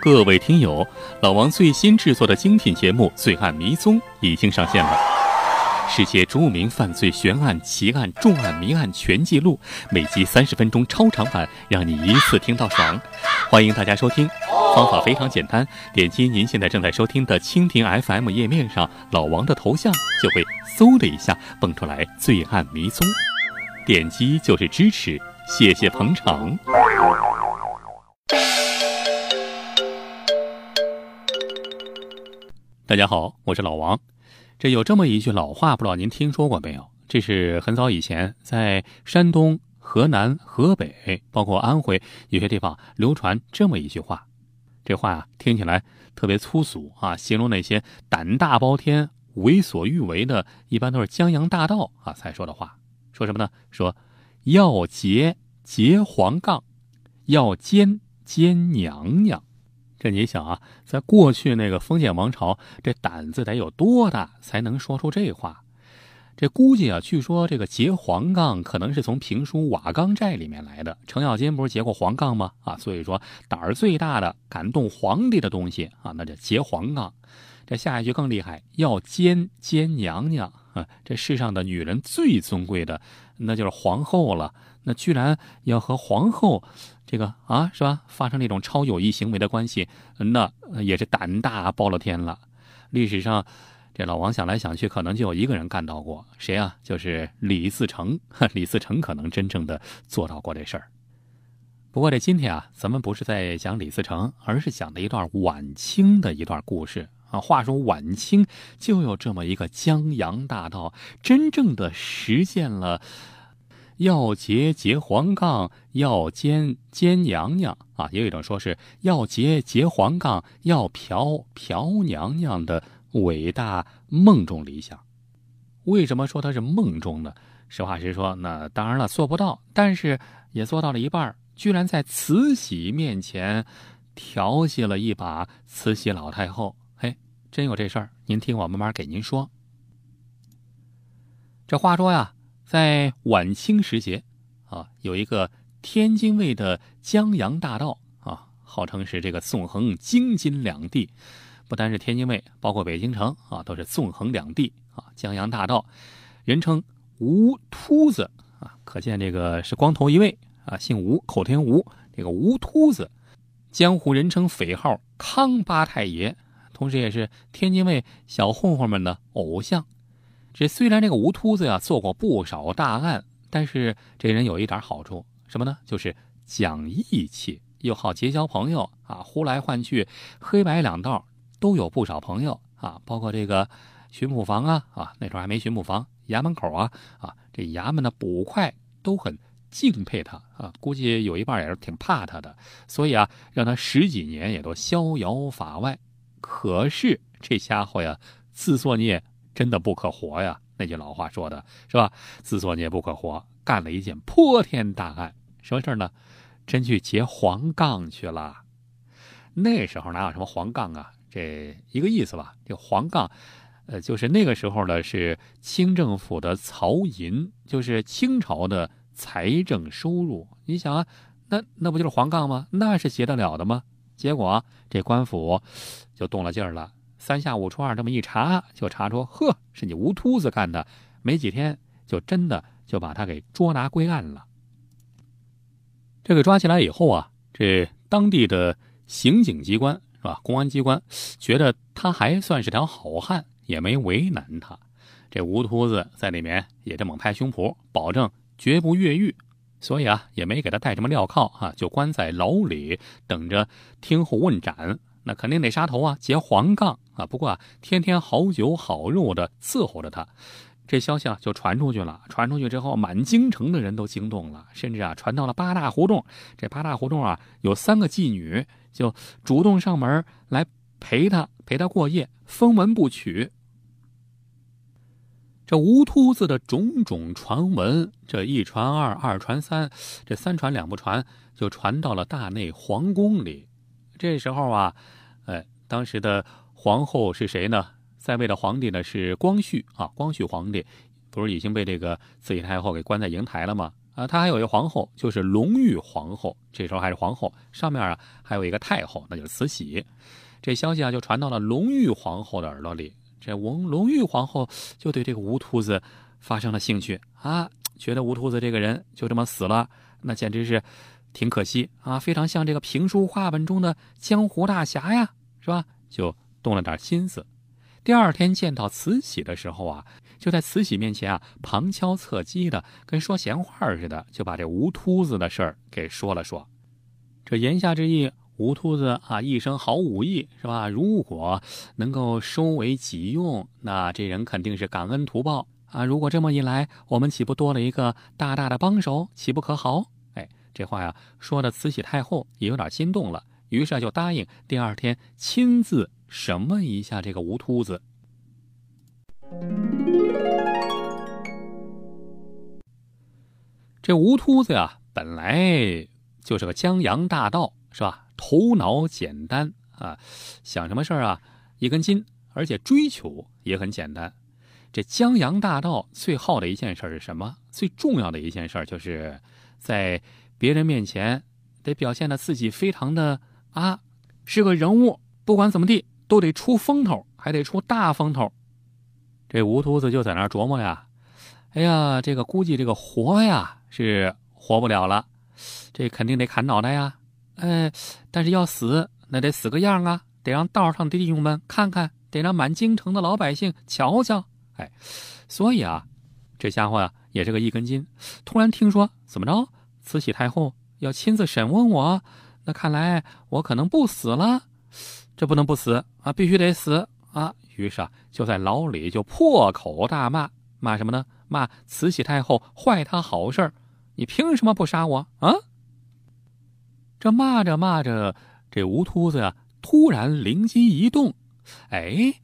各位听友，老王最新制作的精品节目《罪案迷踪》已经上线了，世界著名犯罪悬案、奇案、重案、谜案全记录，每集三十分钟超长版，让你一次听到爽。欢迎大家收听，方法非常简单，点击您现在正在收听的蜻蜓 FM 页面上老王的头像，就会嗖的一下蹦出来《罪案迷踪》，点击就是支持，谢谢捧场。大家好，我是老王。这有这么一句老话，不知道您听说过没有？这是很早以前在山东、河南、河北，包括安徽有些地方流传这么一句话。这话啊，听起来特别粗俗啊，形容那些胆大包天、为所欲为的，一般都是江洋大盗啊才说的话。说什么呢？说要劫劫黄杠，要奸奸娘娘。这你想啊，在过去那个封建王朝，这胆子得有多大才能说出这话？这估计啊，据说这个劫黄杠可能是从评书《瓦岗寨》里面来的。程咬金不是劫过黄杠吗？啊，所以说胆儿最大的、敢动皇帝的东西啊，那叫劫黄杠。这下一句更厉害，要奸奸娘娘啊！这世上的女人最尊贵的，那就是皇后了。那居然要和皇后。这个啊，是吧？发生这种超友谊行为的关系，那也是胆大包了天了。历史上，这老王想来想去，可能就有一个人干到过，谁啊？就是李自成。李自成可能真正的做到过这事儿。不过这今天啊，咱们不是在讲李自成，而是讲的一段晚清的一段故事啊。话说晚清就有这么一个江洋大盗，真正的实现了。要结结黄杠，要奸奸娘娘啊！也有一种说是要结结黄杠，要嫖嫖娘娘的伟大梦中理想。为什么说他是梦中呢？实话实说，那当然了，做不到，但是也做到了一半居然在慈禧面前调戏了一把慈禧老太后。嘿，真有这事儿！您听我慢慢给您说。这话说呀。在晚清时节，啊，有一个天津卫的江洋大盗啊，号称是这个纵横京津两地，不单是天津卫，包括北京城啊，都是纵横两地啊。江洋大盗，人称吴秃子啊，可见这个是光头一位啊，姓吴，口天吴，这个吴秃子，江湖人称匪号康八太爷，同时也是天津卫小混混们的偶像。这虽然这个吴秃子呀做过不少大案，但是这人有一点好处，什么呢？就是讲义气，又好结交朋友啊，呼来唤去，黑白两道都有不少朋友啊。包括这个巡捕房啊啊，那时候还没巡捕房，衙门口啊啊，这衙门的捕快都很敬佩他啊，估计有一半也是挺怕他的，所以啊，让他十几年也都逍遥法外。可是这家伙呀，自作孽。真的不可活呀！那句老话说的是吧？自作孽不可活，干了一件泼天大案。什么事呢？真去劫黄杠去了。那时候哪有什么黄杠啊？这一个意思吧。这黄杠，呃，就是那个时候呢是清政府的曹银，就是清朝的财政收入。你想啊，那那不就是黄杠吗？那是劫得了的吗？结果这官府就动了劲儿了。三下五除二这么一查，就查出，呵，是你吴秃子干的。没几天，就真的就把他给捉拿归案了。这个抓起来以后啊，这当地的刑警机关是吧？公安机关觉得他还算是条好汉，也没为难他。这吴秃子在里面也这猛拍胸脯，保证绝不越狱，所以啊，也没给他戴什么镣铐啊，就关在牢里等着听候问斩。那肯定得杀头啊，劫黄杠啊！不过啊，天天好酒好肉的伺候着他，这消息啊就传出去了。传出去之后，满京城的人都惊动了，甚至啊传到了八大胡同。这八大胡同啊，有三个妓女就主动上门来陪他，陪他过夜，分文不取。这吴秃子的种种传闻，这一传二，二传三，这三传两不传，就传到了大内皇宫里。这时候啊，哎，当时的皇后是谁呢？在位的皇帝呢是光绪啊，光绪皇帝不是已经被这个慈禧太后给关在瀛台了吗？啊，他还有一个皇后，就是隆裕皇后。这时候还是皇后，上面啊还有一个太后，那就是慈禧。这消息啊就传到了隆裕皇后的耳朵里。这隆隆裕皇后就对这个吴秃子发生了兴趣啊，觉得吴秃子这个人就这么死了，那简直是挺可惜啊，非常像这个评书话本中的江湖大侠呀，是吧？就动了点心思。第二天见到慈禧的时候啊，就在慈禧面前啊，旁敲侧击的跟说闲话似的，就把这吴秃子的事儿给说了说。这言下之意，吴秃子啊一身好武艺是吧？如果能够收为己用，那这人肯定是感恩图报啊。如果这么一来，我们岂不多了一个大大的帮手？岂不可好？这话呀说的慈禧太后也有点心动了，于是就答应第二天亲自。审问一下这个吴秃子。这吴秃子呀，本来就是个江洋大盗，是吧？头脑简单啊，想什么事儿啊，一根筋，而且追求也很简单。这江洋大盗最好的一件事是什么？最重要的一件事就是在别人面前得表现的自己非常的啊，是个人物，不管怎么地。都得出风头，还得出大风头。这吴秃子就在那琢磨呀：“哎呀，这个估计这个活呀是活不了了，这肯定得砍脑袋呀。哎，但是要死那得死个样啊，得让道上的弟兄们看看，得让满京城的老百姓瞧瞧。哎，所以啊，这家伙呀也是个一根筋。突然听说怎么着，慈禧太后要亲自审问我，那看来我可能不死了。”这不能不死啊，必须得死啊！于是啊，就在牢里就破口大骂，骂什么呢？骂慈禧太后坏他好事你凭什么不杀我啊？这骂着骂着，这吴秃子呀，突然灵机一动，哎，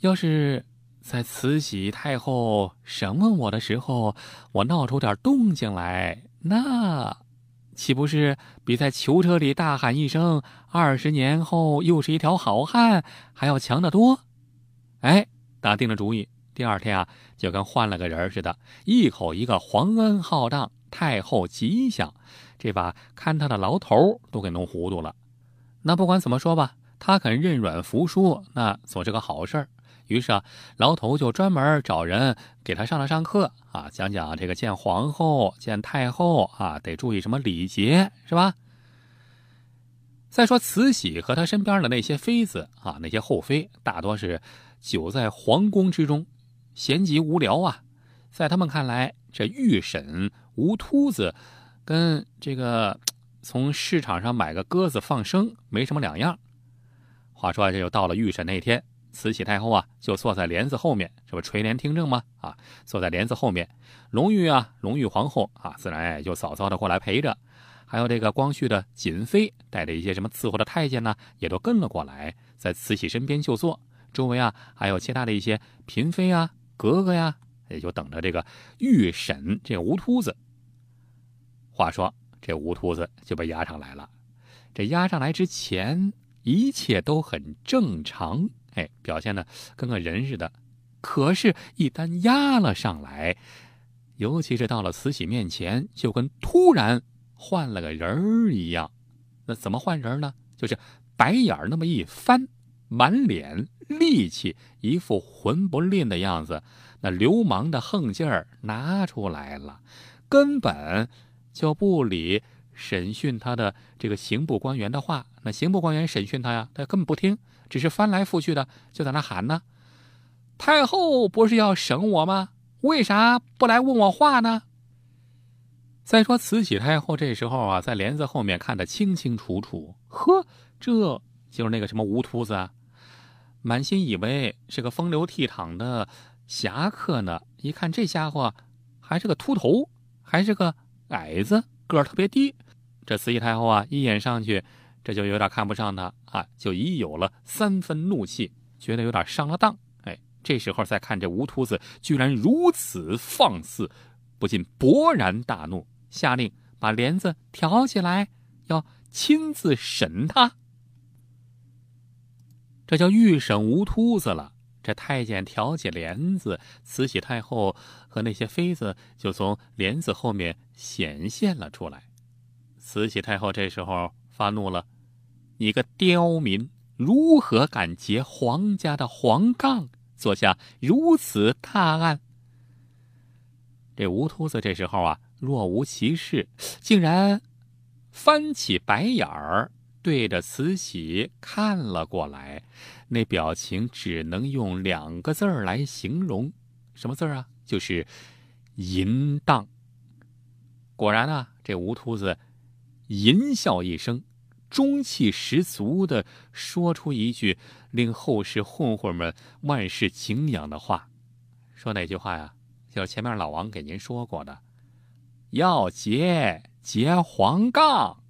要是在慈禧太后审问我的时候，我闹出点动静来，那……岂不是比在囚车里大喊一声“二十年后又是一条好汉”还要强得多？哎，打定了主意，第二天啊，就跟换了个人似的，一口一个皇恩浩荡、太后吉祥，这把看他的牢头都给弄糊涂了。那不管怎么说吧，他肯认软服输，那总是个好事儿。于是啊，牢头就专门找人给他上了上课啊，讲讲这个见皇后、见太后啊，得注意什么礼节，是吧？再说慈禧和她身边的那些妃子啊，那些后妃大多是久在皇宫之中，闲极无聊啊。在他们看来，这御审吴秃子跟这个从市场上买个鸽子放生没什么两样。话说，这就到了御审那天。慈禧太后啊，就坐在帘子后面，这不垂帘听政吗？啊，坐在帘子后面，隆裕啊，隆裕皇后啊，自然也就早早的过来陪着，还有这个光绪的瑾妃带着一些什么伺候的太监呢，也都跟了过来，在慈禧身边就坐。周围啊，还有其他的一些嫔妃啊、格格呀，也就等着这个御审这吴秃子。话说这吴秃子就被押上来了，这押上来之前一切都很正常。哎，表现的跟个人似的，可是，一旦压了上来，尤其是到了慈禧面前，就跟突然换了个人儿一样。那怎么换人呢？就是白眼儿那么一翻，满脸戾气，一副混不吝的样子，那流氓的横劲儿拿出来了，根本就不理审讯他的这个刑部官员的话。那刑部官员审讯他呀，他根本不听。只是翻来覆去的就在那喊呢，太后不是要审我吗？为啥不来问我话呢？再说慈禧太后这时候啊，在帘子后面看得清清楚楚，呵，这就是那个什么吴秃子啊，满心以为是个风流倜傥的侠客呢，一看这家伙还是个秃头，还是个矮子，个儿特别低，这慈禧太后啊，一眼上去。这就有点看不上他啊，就已有了三分怒气，觉得有点上了当。哎，这时候再看这吴秃子居然如此放肆，不禁勃然大怒，下令把帘子挑起来，要亲自审他。这叫预审吴秃子了。这太监挑起帘子，慈禧太后和那些妃子就从帘子后面显现了出来。慈禧太后这时候发怒了：“你个刁民，如何敢劫皇家的皇杠，做下如此大案？”这吴秃子这时候啊，若无其事，竟然翻起白眼儿。对着慈禧看了过来，那表情只能用两个字儿来形容，什么字儿啊？就是淫荡。果然啊，这吴秃子淫笑一声，中气十足的说出一句令后世混混们万世敬仰的话。说哪句话呀？就前面老王给您说过的：要结结黄杠。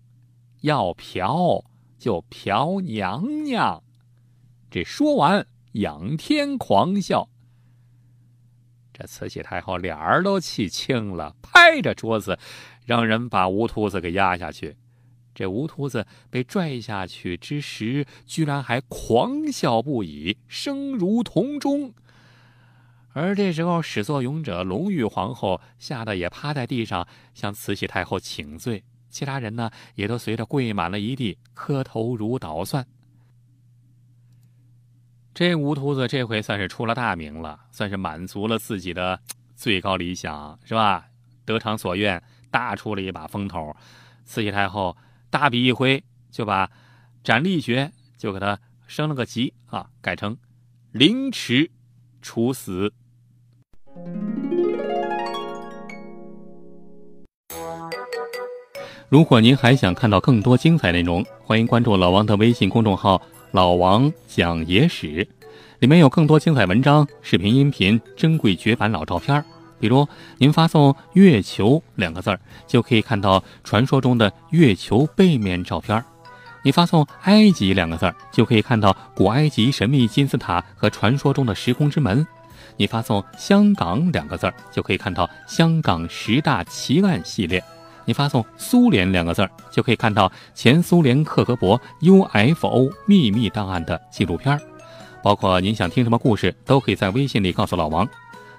要嫖就嫖娘娘，这说完仰天狂笑。这慈禧太后脸儿都气青了，拍着桌子，让人把吴秃子给压下去。这吴秃子被拽下去之时，居然还狂笑不已，声如铜钟。而这时候，始作俑者隆裕皇后吓得也趴在地上向慈禧太后请罪。其他人呢，也都随着跪满了一地，磕头如捣蒜。这吴秃子这回算是出了大名了，算是满足了自己的最高理想，是吧？得偿所愿，大出了一把风头。慈禧太后大笔一挥，就把斩立决就给他升了个级啊，改成凌迟处死。如果您还想看到更多精彩内容，欢迎关注老王的微信公众号“老王讲野史”，里面有更多精彩文章、视频、音频、珍贵绝版老照片。比如，您发送“月球”两个字儿，就可以看到传说中的月球背面照片；你发送“埃及”两个字儿，就可以看到古埃及神秘金字塔和传说中的时空之门；你发送“香港”两个字儿，就可以看到香港十大奇案系列。你发送“苏联”两个字儿，就可以看到前苏联克格勃 UFO 秘密档案的纪录片儿，包括您想听什么故事，都可以在微信里告诉老王。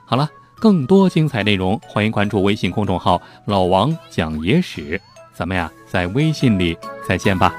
好了，更多精彩内容，欢迎关注微信公众号“老王讲野史”。咱们呀，在微信里再见吧。